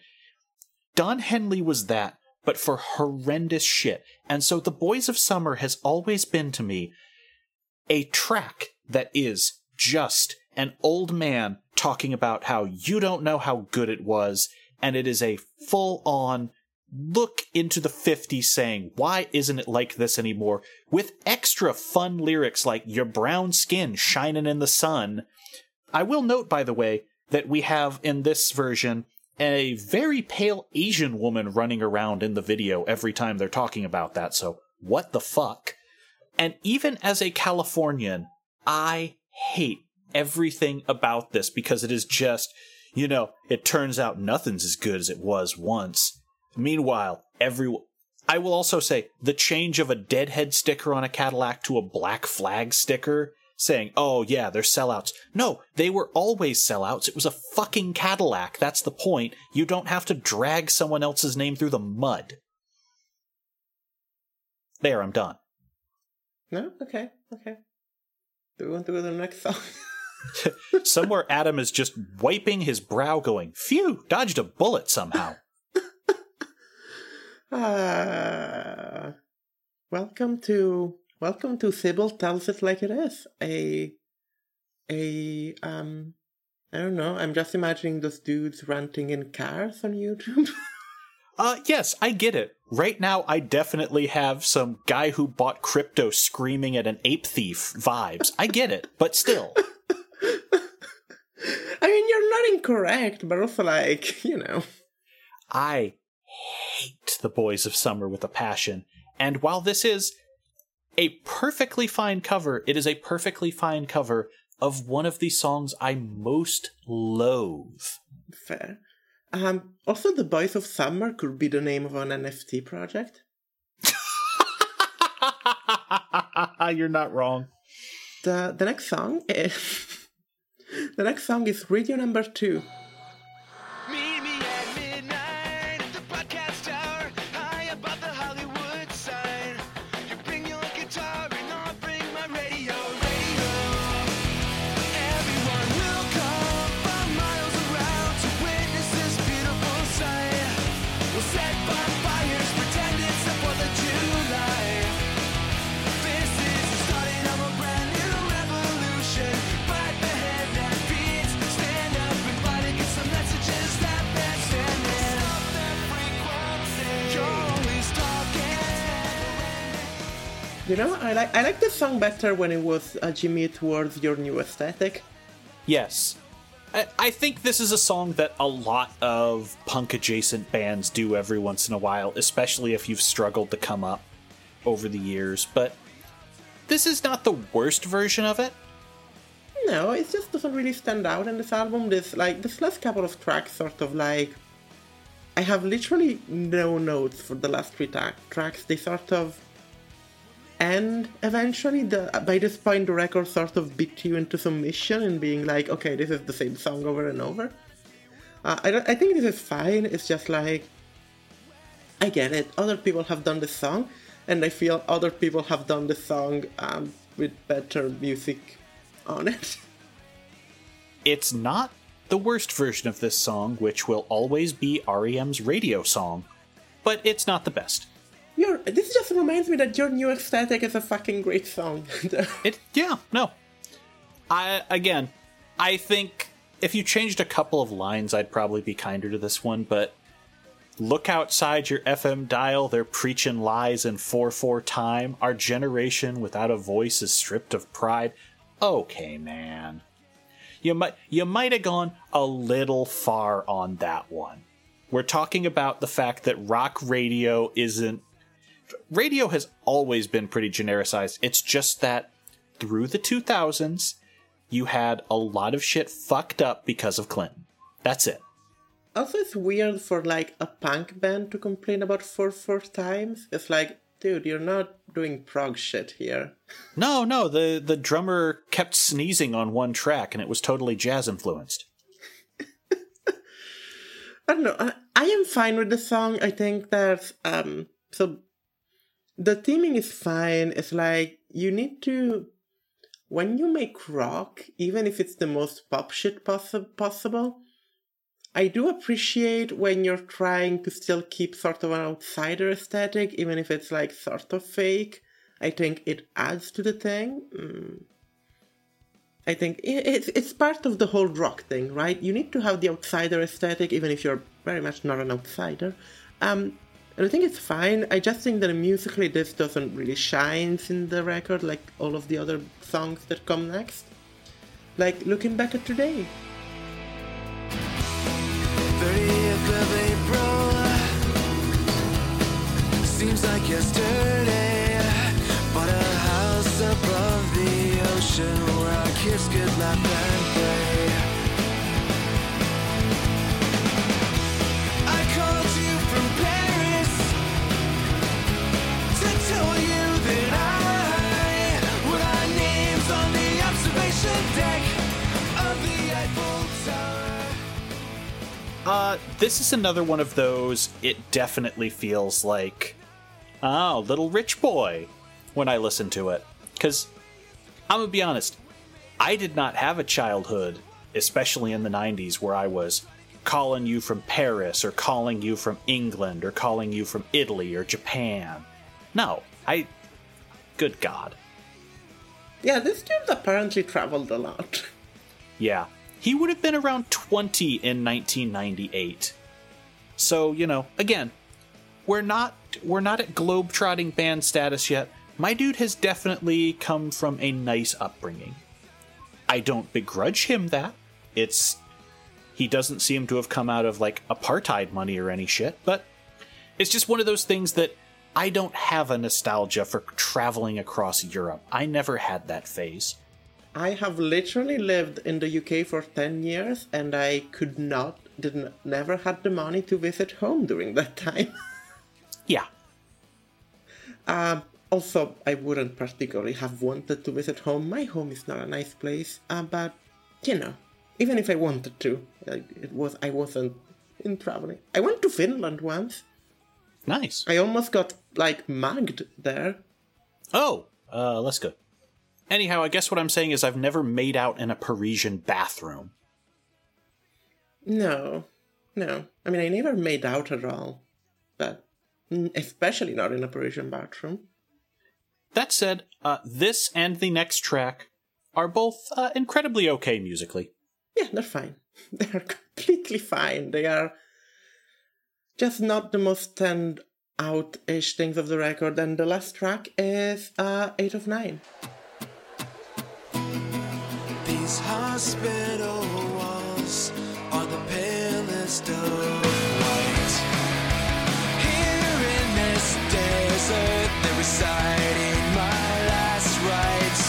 Don Henley was that, but for horrendous shit. And so The Boys of Summer has always been to me a track that is just an old man talking about how you don't know how good it was, and it is a full on look into the 50s saying, why isn't it like this anymore? With extra fun lyrics like, your brown skin shining in the sun. I will note, by the way, that we have in this version a very pale Asian woman running around in the video every time they're talking about that, so what the fuck? And even as a Californian, I hate everything about this because it is just, you know, it turns out nothing's as good as it was once. Meanwhile, every I will also say the change of a deadhead sticker on a Cadillac to a black flag sticker saying, "Oh yeah, they're sellouts." No, they were always sellouts. It was a fucking Cadillac. That's the point. You don't have to drag someone else's name through the mud. There, I'm done. No? Okay, okay. Do we want to go to the next song? Somewhere Adam is just wiping his brow, going, Phew, dodged a bullet somehow. Ah, welcome to welcome to Sybil tells it like it is. A a um I don't know. I'm just imagining those dudes ranting in cars on YouTube. Uh, yes, I get it. Right now, I definitely have some guy who bought crypto screaming at an ape thief vibes. I get it, but still. I mean, you're not incorrect, but also like, you know. I the Boys of Summer with a passion. And while this is a perfectly fine cover, it is a perfectly fine cover of one of the songs I most loathe. Fair. Um, also, the Boys of Summer could be the name of an NFT project. You're not wrong. The the next song is the next song is Radio Number Two. You know, I like I like this song better when it was a Jimmy Eat World your new aesthetic. Yes. I, I think this is a song that a lot of punk adjacent bands do every once in a while, especially if you've struggled to come up over the years. But this is not the worst version of it. No, it just doesn't really stand out in this album. This like this last couple of tracks, sort of like I have literally no notes for the last three ta- tracks. They sort of end eventually. The by this point, the record sort of beat you into submission and being like, okay, this is the same song over and over. Uh, I I think this is fine. It's just like I get it. Other people have done this song, and I feel other people have done this song um, with better music on it. It's not the worst version of this song, which will always be REM's radio song, but it's not the best. Your this just reminds me that your new aesthetic is a fucking great song. It yeah, no. I again, I think if you changed a couple of lines I'd probably be kinder to this one, but look outside your FM dial, they're preaching lies in 4-4 time. Our generation without a voice is stripped of pride. Okay, man. You might you might have gone a little far on that one. We're talking about the fact that rock radio isn't radio has always been pretty genericized. It's just that through the 2000s, you had a lot of shit fucked up because of Clinton. That's it. also, it's weird for like a punk band to complain about four four times. It's like, dude, you're not doing prog shit here. No, no, the, the drummer kept sneezing on one track and it was totally jazz influenced. I don't know. I, I am fine with the song. I think that um so the theming is fine. It's like you need to when you make rock, even if it's the most pop shit possi- possible. I do appreciate when you're trying to still keep sort of an outsider aesthetic, even if it's like sort of fake. I think it adds to the thing. Mm. I think it's it's part of the whole rock thing, right? You need to have the outsider aesthetic, even if you're very much not an outsider. Um, and I think it's fine. I just think that musically this doesn't really shine in the record like all of the other songs that come next. Like looking back at today. 30th of April seems like yesterday. Bought a house above the ocean where our kids could laugh and Uh, this is another one of those, it definitely feels like, oh, little rich boy when I listen to it. Because, I'm gonna be honest, I did not have a childhood, especially in the 90s, where I was calling you from Paris, or calling you from England, or calling you from Italy or Japan. No, I. Good God. Yeah, this dude apparently traveled a lot. Yeah. He would have been around 20 in 1998. So, you know, again, we're not we're not at globe-trotting band status yet. My dude has definitely come from a nice upbringing. I don't begrudge him that. It's he doesn't seem to have come out of like apartheid money or any shit, but it's just one of those things that I don't have a nostalgia for traveling across Europe. I never had that phase. I have literally lived in the UK for 10 years and I could not, didn't, never had the money to visit home during that time. Yeah. Um, also, I wouldn't particularly have wanted to visit home. My home is not a nice place, uh, but you know, even if I wanted to, it was I wasn't in traveling. I went to Finland once. Nice. I almost got like mugged there. Oh, uh, let's go. Anyhow, I guess what I'm saying is I've never made out in a Parisian bathroom. No, no. I mean, I never made out at all, but especially not in a Parisian bathroom. That said, uh, this and the next track are both uh, incredibly okay musically. Yeah, they're fine. They're completely fine. They are just not the most stand out ish things of the record. And the last track is uh, 8 of 9. These hospital walls are the palest of white. Here in this desert, they're reciting my last rites.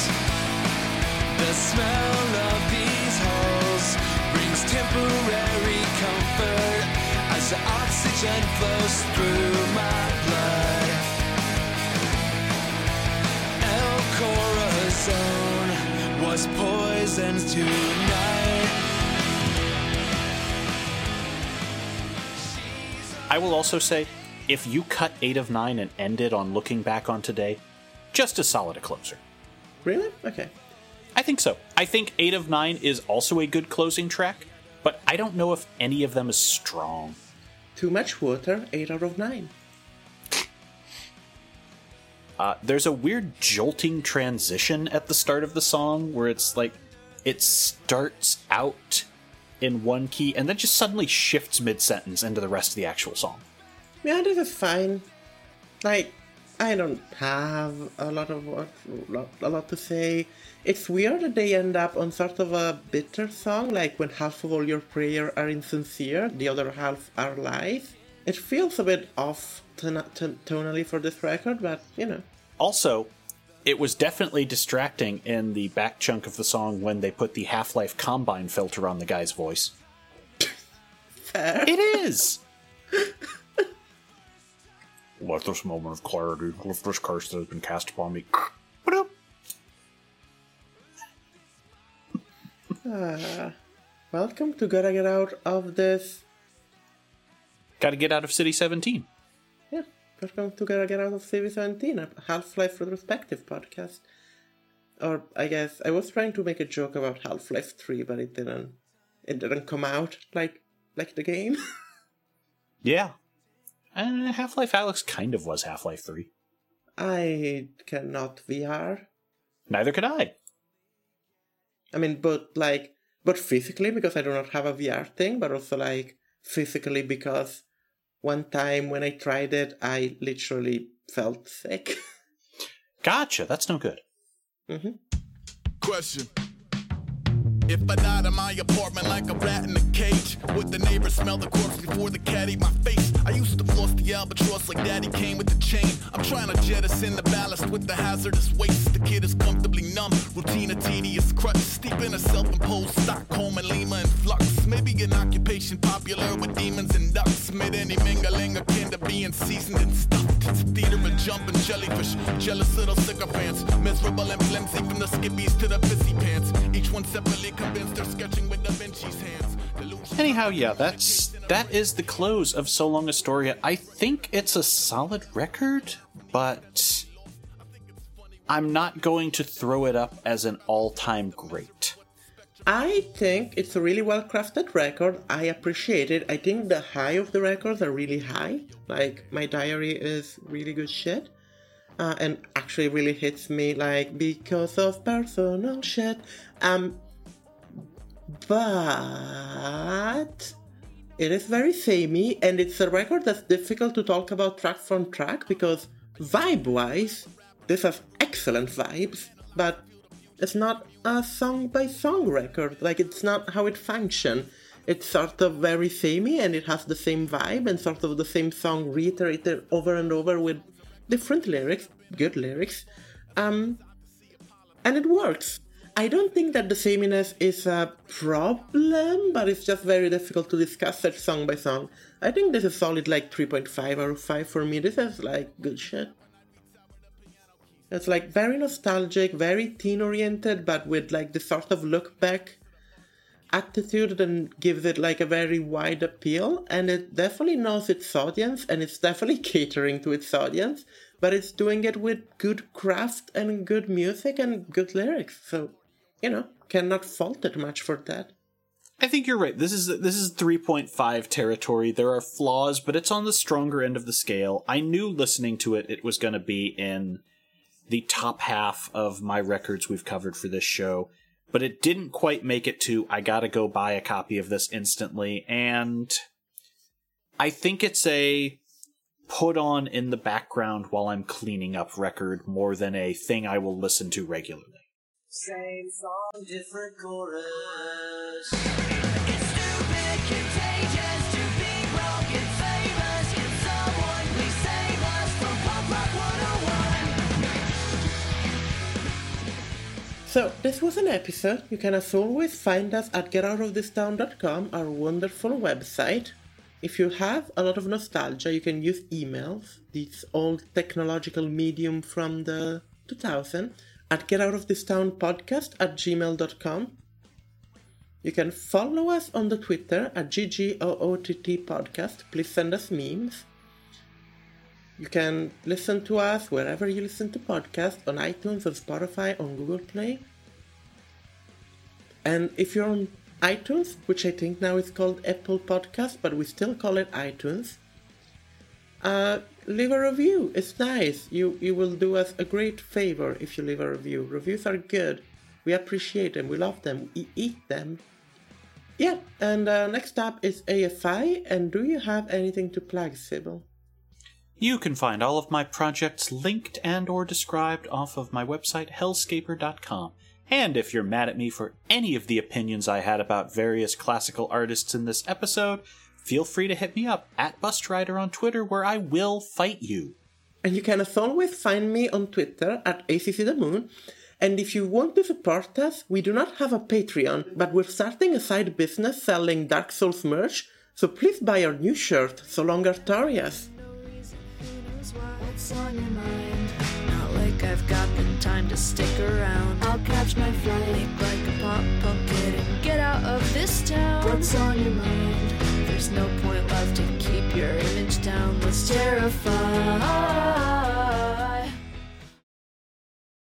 The smell of these halls brings temporary comfort as the oxygen flows through was poisoned tonight. I will also say, if you cut 8 of 9 and ended on looking back on today, just as solid a closer. Really? Okay. I think so. I think 8 of 9 is also a good closing track, but I don't know if any of them is strong. Too much water, 8 out of 9. Uh, there's a weird jolting transition at the start of the song where it's like it starts out in one key and then just suddenly shifts mid sentence into the rest of the actual song. Yeah, this is fine. Like, I don't have a lot of what, a lot to say. It's weird that they end up on sort of a bitter song, like when half of all your prayer are insincere, the other half are lies. It feels a bit off ton- ton- tonally for this record, but you know. Also, it was definitely distracting in the back chunk of the song when they put the Half Life Combine filter on the guy's voice. It is! Let this moment of clarity lift this curse that has been cast upon me. Ba-dum. Welcome to Gotta Get Out of this. Gotta get out of City 17. Yeah, welcome to Gotta Get Out of City 17, a Half Life retrospective podcast. Or I guess I was trying to make a joke about Half Life 3, but it didn't. It didn't come out like like the game. Yeah. Uh, and Half Life Alyx kind of was Half Life 3. I cannot VR. Neither could I. I mean, but like, but physically because I do not have a VR thing, but also like physically because one time when I tried it, I literally felt sick. Gotcha, that's no good. Mm-hmm. Question. If I died in my apartment like a rat in a cage, would the neighbors smell the corpse before the cat ate my face? I used to floss the albatross like daddy came with the chain. I'm trying to jettison the ballast with the hazardous waste. The kid is comfortably numb, routine a tedious crutch. Steep in a self-imposed Stockholm and Lima in flux. Maybe an occupation popular with demons and ducks. Any mingling akin to being seasoned and stuffed. It's theater of jumping jellyfish, jealous little sycophants. Miserable and flimsy from the skippies to the pissy pants. Each one separately convinced they're sketching with Da Vinci's hands. Anyhow, yeah, that's that is the close of So Long Astoria. I think it's a solid record, but I'm not going to throw it up as an all-time great. I think it's a really well crafted record. I appreciate it. I think the high of the records are really high. Like, my diary is really good shit. Uh, and actually really hits me like because of personal shit. Um, but it is very samey, and it's a record that's difficult to talk about track from track because vibe wise, this has excellent vibes, but it's not a song by song record. Like, it's not how it functions. It's sort of very samey and it has the same vibe and sort of the same song reiterated over and over with different lyrics, good lyrics. Um, and it works. I don't think that the sameness is a problem, but it's just very difficult to discuss such song by song. I think this is solid like 3.5 out of 5 for me. This is like good shit. It's like very nostalgic, very teen oriented, but with like the sort of look back attitude that gives it like a very wide appeal. And it definitely knows its audience and it's definitely catering to its audience, but it's doing it with good craft and good music and good lyrics. So, you know, cannot fault it much for that. I think you're right. This is this is 3.5 territory. There are flaws, but it's on the stronger end of the scale. I knew listening to it it was going to be in the top half of my records we've covered for this show, but it didn't quite make it to I got to go buy a copy of this instantly and I think it's a put on in the background while I'm cleaning up record more than a thing I will listen to regularly. Same song, different chorus. So, this was an episode. You can as always find us at getoutofThisTown.com, our wonderful website. If you have a lot of nostalgia, you can use emails, this old technological medium from the 2000, at getoutofThisTownPodcast at gmail.com. You can follow us on the Twitter at GGOOTT Podcast. Please send us memes. You can listen to us wherever you listen to podcasts on iTunes, on Spotify, on Google Play. And if you're on iTunes, which I think now is called Apple Podcast, but we still call it iTunes, uh, leave a review. It's nice. You you will do us a great favor if you leave a review. Reviews are good. We appreciate them. We love them. We eat them. Yeah, and uh, next up is AFI. And do you have anything to plug, Sybil? You can find all of my projects linked and or described off of my website hellscaper.com. And if you're mad at me for any of the opinions I had about various classical artists in this episode, feel free to hit me up at Bustrider on Twitter where I will fight you. And you can as always find me on Twitter at ACC the Moon. And if you want to support us, we do not have a Patreon, but we're starting a side business selling Dark Souls merch, so please buy our new shirt, So Long Artorias. What's on your mind? Not like I've got the time to stick around. I'll catch my flight, leap like a pop pumpkin and get out of this town. What's on your mind? There's no point left to keep your image down. What's terrifying?